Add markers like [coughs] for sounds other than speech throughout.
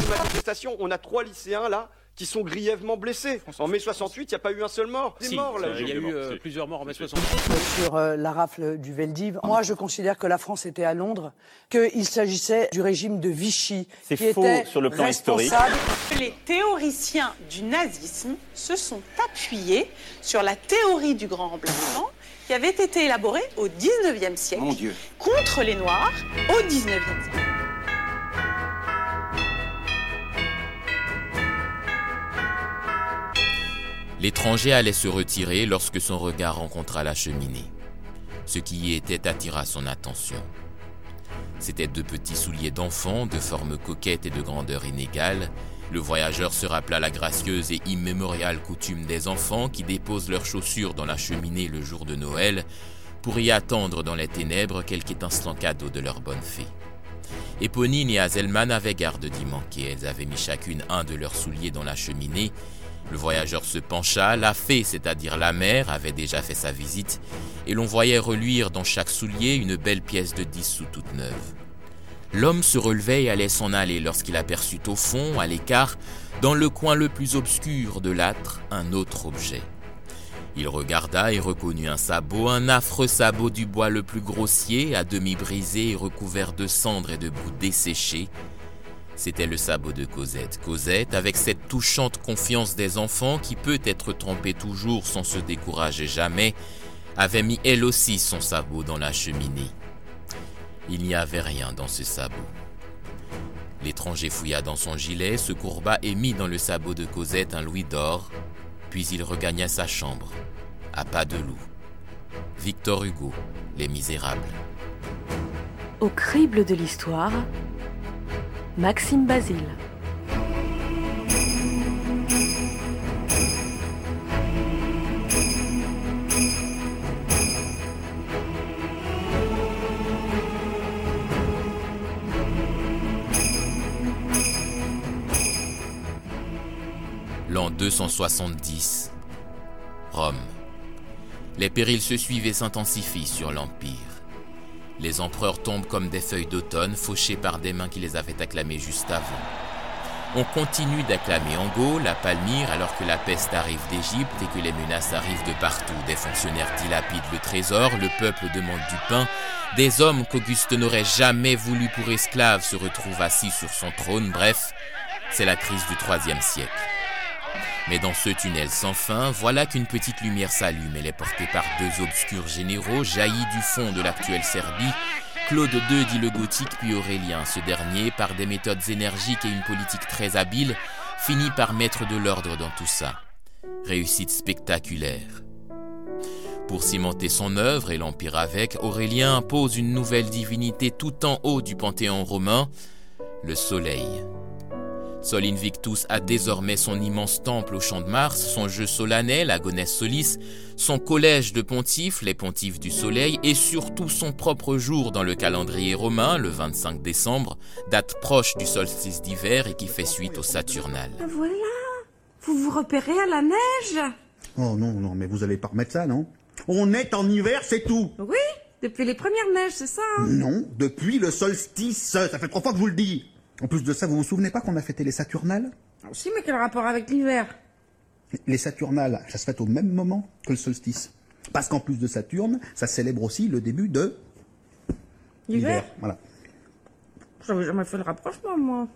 Une manifestation, on a trois lycéens là qui sont grièvement blessés. En mai 68, il n'y a pas eu un seul mort. Des Si, morts là. il y a eu euh, plusieurs morts en mai 68. sur euh, la rafle du Veldiv. Moi, je considère que la France était à Londres, qu'il s'agissait du régime de Vichy, C'est qui faux était sur le plan historique. responsable. Les théoriciens du nazisme se sont appuyés sur la théorie du grand remplacement qui avait été élaborée au 19e siècle Mon Dieu. contre les Noirs au 19e siècle. L'étranger allait se retirer lorsque son regard rencontra la cheminée. Ce qui y était attira son attention. C'étaient deux petits souliers d'enfant, de forme coquette et de grandeur inégale. Le voyageur se rappela la gracieuse et immémoriale coutume des enfants qui déposent leurs chaussures dans la cheminée le jour de Noël pour y attendre dans les ténèbres quelque étincelant cadeau de leur bonne fée. Éponine et Azelman avaient garde d'y manquer. Elles avaient mis chacune un de leurs souliers dans la cheminée. Le voyageur se pencha, la fée, c'est-à-dire la mère, avait déjà fait sa visite, et l'on voyait reluire dans chaque soulier une belle pièce de dix sous toute neuve. L'homme se relevait et allait s'en aller lorsqu'il aperçut au fond, à l'écart, dans le coin le plus obscur de l'âtre, un autre objet. Il regarda et reconnut un sabot, un affreux sabot du bois le plus grossier, à demi brisé et recouvert de cendres et de boue desséchées. C'était le sabot de Cosette. Cosette, avec cette touchante confiance des enfants qui peut être trompée toujours sans se décourager jamais, avait mis elle aussi son sabot dans la cheminée. Il n'y avait rien dans ce sabot. L'étranger fouilla dans son gilet, se courba et mit dans le sabot de Cosette un louis d'or, puis il regagna sa chambre, à pas de loup. Victor Hugo, Les Misérables. Au crible de l'histoire, Maxime Basile. L'an 270, Rome. Les périls se suivent et s'intensifient sur l'Empire. Les empereurs tombent comme des feuilles d'automne, fauchés par des mains qui les avaient acclamés juste avant. On continue d'acclamer Ango, la Palmyre, alors que la peste arrive d'Égypte et que les menaces arrivent de partout. Des fonctionnaires dilapident le trésor, le peuple demande du pain. Des hommes qu'Auguste n'aurait jamais voulu pour esclaves se retrouvent assis sur son trône. Bref, c'est la crise du troisième siècle. Mais dans ce tunnel sans fin, voilà qu'une petite lumière s'allume. Elle est portée par deux obscurs généraux jaillis du fond de l'actuelle Serbie. Claude II dit le gothique puis Aurélien. Ce dernier, par des méthodes énergiques et une politique très habile, finit par mettre de l'ordre dans tout ça. Réussite spectaculaire. Pour cimenter son œuvre et l'Empire avec, Aurélien impose une nouvelle divinité tout en haut du panthéon romain, le Soleil. Sol Invictus a désormais son immense temple au champ de Mars, son jeu solennel, Agones Solis, son collège de pontifes, les pontifes du soleil, et surtout son propre jour dans le calendrier romain, le 25 décembre, date proche du solstice d'hiver et qui fait suite au Saturnal. Voilà Vous vous repérez à la neige. Oh non, non, mais vous allez pas remettre ça, non? On est en hiver, c'est tout. Oui, depuis les premières neiges, c'est ça hein? Non, depuis le solstice, ça fait trois fois que je vous le dis En plus de ça, vous vous souvenez pas qu'on a fêté les Saturnales Ah, Si, mais quel rapport avec l'hiver Les Saturnales, ça se fête au même moment que le solstice. Parce qu'en plus de Saturne, ça célèbre aussi le début de L'hiver Voilà. J'avais jamais fait le rapprochement, moi.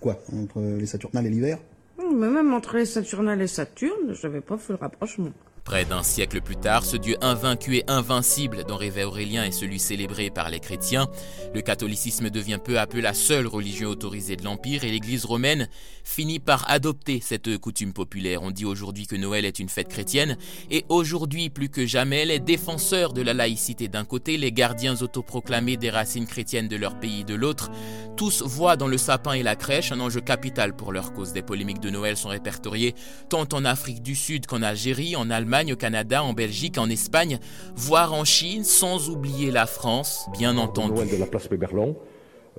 Quoi Entre les Saturnales et l'hiver Mais même entre les Saturnales et Saturne, j'avais pas fait le rapprochement. Près d'un siècle plus tard, ce Dieu invaincu et invincible dont rêvait Aurélien est celui célébré par les chrétiens. Le catholicisme devient peu à peu la seule religion autorisée de l'Empire et l'Église romaine finit par adopter cette coutume populaire. On dit aujourd'hui que Noël est une fête chrétienne et aujourd'hui plus que jamais, les défenseurs de la laïcité d'un côté, les gardiens autoproclamés des racines chrétiennes de leur pays de l'autre, tous voient dans le sapin et la crèche un enjeu capital pour leur cause. Des polémiques de Noël sont répertoriées tant en Afrique du Sud qu'en Algérie, en Allemagne, au Canada, en Belgique, en Espagne, voire en Chine, sans oublier la France, bien entendu. Noël de la place Péberlan,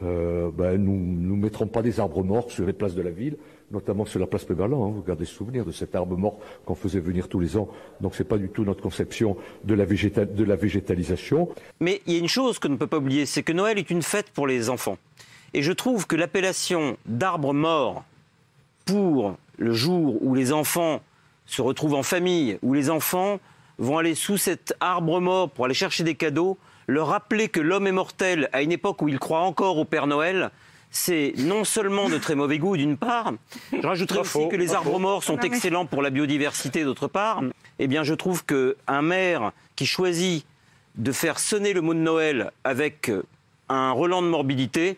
euh, ben, nous ne mettrons pas des arbres morts sur les places de la ville, notamment sur la place Péberlan. Hein. Vous gardez souvenir de cet arbre mort qu'on faisait venir tous les ans. Donc c'est pas du tout notre conception de la, végéta- de la végétalisation. Mais il y a une chose qu'on ne peut pas oublier, c'est que Noël est une fête pour les enfants. Et je trouve que l'appellation d'arbre mort pour le jour où les enfants se retrouvent en famille, où les enfants vont aller sous cet arbre mort pour aller chercher des cadeaux, leur rappeler que l'homme est mortel à une époque où il croit encore au Père Noël, c'est non seulement de très mauvais goût d'une part, je rajouterais aussi que les arbres morts sont excellents pour la biodiversité d'autre part. Eh bien, je trouve qu'un maire qui choisit de faire sonner le mot de Noël avec un relent de morbidité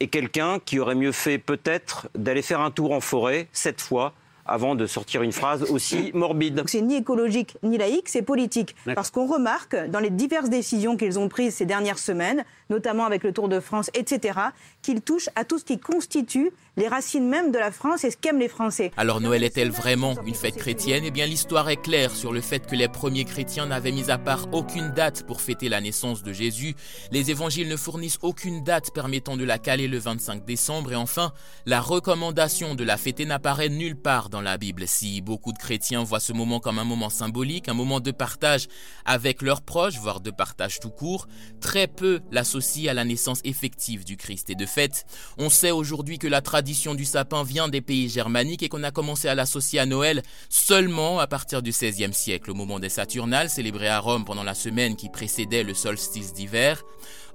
est quelqu'un qui aurait mieux fait peut-être d'aller faire un tour en forêt, cette fois, avant de sortir une phrase aussi [coughs] morbide. C'est ni écologique ni laïque, c'est politique. Parce qu'on remarque dans les diverses décisions qu'ils ont prises ces dernières semaines, notamment avec le Tour de France, etc., qu'ils touchent à tout ce qui constitue les racines même de la France et ce qu'aiment les Français. Alors Noël est-elle vraiment une fête chrétienne? Eh bien l'histoire est claire sur le fait que les premiers chrétiens n'avaient mis à part aucune date pour fêter la naissance de Jésus. Les évangiles ne fournissent aucune date permettant de la caler le 25 décembre. Et enfin, la recommandation de la fêter n'apparaît nulle part dans la Bible. Si beaucoup de chrétiens voient ce moment comme un moment symbolique, un moment de partage avec leurs proches, voire de partage tout court, très peu l'associent à la naissance effective du Christ. Et de fait, on sait aujourd'hui que la tradition du sapin vient des pays germaniques et qu'on a commencé à l'associer à Noël seulement à partir du XVIe siècle, au moment des Saturnales, célébrées à Rome pendant la semaine qui précédait le solstice d'hiver.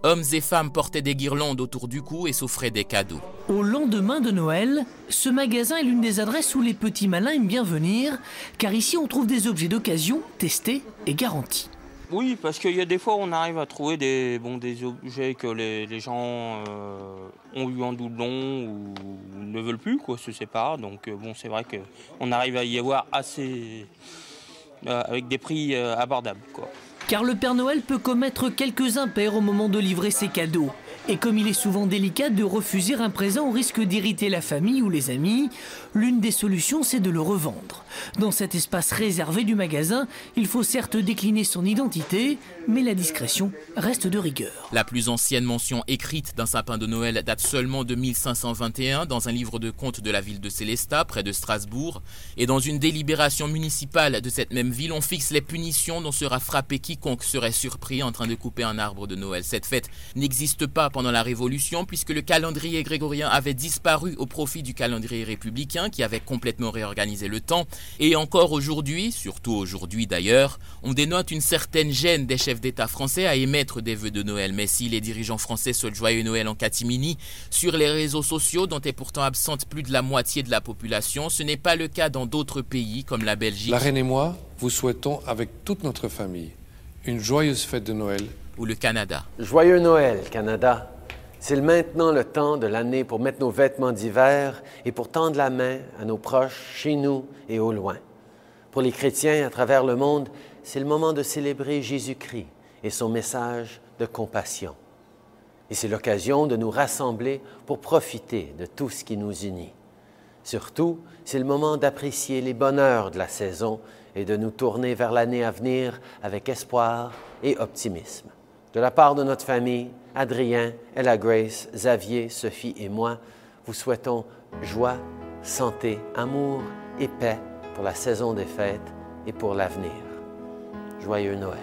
Hommes et femmes portaient des guirlandes autour du cou et s'offraient des cadeaux. Au lendemain de Noël, ce magasin est l'une des adresses où les petits malins aiment bien venir, car ici on trouve des objets d'occasion testés et garantis. Oui, parce qu'il y a des fois on arrive à trouver des, objets que les, gens euh, ont eu en doublon ou ne veulent plus, quoi, se séparent. Donc euh, bon, c'est vrai qu'on arrive à y avoir assez euh, avec des prix abordables. Car le Père Noël peut commettre quelques impairs au moment de livrer ses cadeaux. Et comme il est souvent délicat de refuser un présent au risque d'irriter la famille ou les amis, l'une des solutions c'est de le revendre. Dans cet espace réservé du magasin, il faut certes décliner son identité, mais la discrétion reste de rigueur. La plus ancienne mention écrite d'un sapin de Noël date seulement de 1521 dans un livre de comptes de la ville de Célestat, près de Strasbourg. Et dans une délibération municipale de cette même ville, on fixe les punitions dont sera frappé quiconque serait surpris en train de couper un arbre de Noël. Cette fête n'existe pas pendant la Révolution puisque le calendrier grégorien avait disparu au profit du calendrier républicain qui avait complètement réorganisé le temps. Et encore aujourd'hui, surtout aujourd'hui d'ailleurs, on dénote une certaine gêne des chefs d'État français à émettre des vœux de Noël. Mais si les dirigeants français souhaitent joyeux Noël en catimini sur les réseaux sociaux dont est pourtant absente plus de la moitié de la population, ce n'est pas le cas dans d'autres pays comme la Belgique. La reine et moi vous souhaitons avec toute notre famille une joyeuse fête de Noël Joyeux Noël, Canada. C'est maintenant le temps de l'année pour mettre nos vêtements d'hiver et pour tendre la main à nos proches, chez nous et au loin. Pour les chrétiens à travers le monde, c'est le moment de célébrer Jésus-Christ et son message de compassion. Et c'est l'occasion de nous rassembler pour profiter de tout ce qui nous unit. Surtout, c'est le moment d'apprécier les bonheurs de la saison et de nous tourner vers l'année à venir avec espoir et optimisme. De la part de notre famille, Adrien, Ella Grace, Xavier, Sophie et moi, vous souhaitons joie, santé, amour et paix pour la saison des fêtes et pour l'avenir. Joyeux Noël.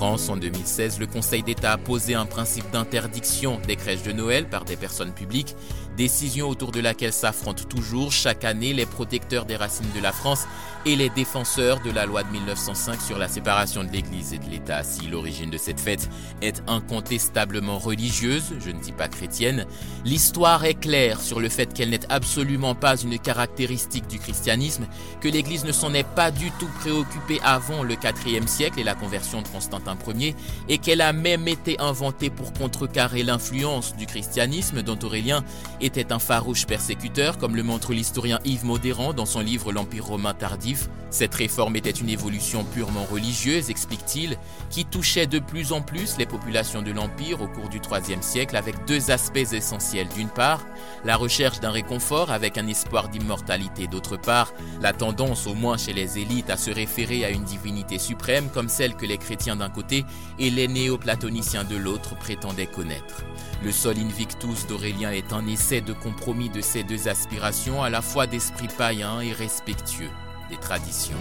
France, en 2016, le Conseil d'État a posé un principe d'interdiction des crèches de Noël par des personnes publiques, décision autour de laquelle s'affrontent toujours chaque année les protecteurs des racines de la France et les défenseurs de la loi de 1905 sur la séparation de l'Église et de l'État. Si l'origine de cette fête est incontestablement religieuse, je ne dis pas chrétienne, l'histoire est claire sur le fait qu'elle n'est absolument pas une caractéristique du christianisme, que l'Église ne s'en est pas du tout préoccupée avant le IVe siècle et la conversion de Constantin Et qu'elle a même été inventée pour contrecarrer l'influence du christianisme dont Aurélien était un farouche persécuteur, comme le montre l'historien Yves Modérand dans son livre L'Empire romain tardif. Cette réforme était une évolution purement religieuse, explique-t-il, qui touchait de plus en plus les populations de l'Empire au cours du IIIe siècle avec deux aspects essentiels. D'une part, la recherche d'un réconfort avec un espoir d'immortalité. D'autre part, la tendance, au moins chez les élites, à se référer à une divinité suprême comme celle que les chrétiens d'un et les néoplatoniciens de l'autre prétendaient connaître. Le Sol Invictus d'Aurélien est un essai de compromis de ces deux aspirations, à la fois d'esprit païen et respectueux des traditions.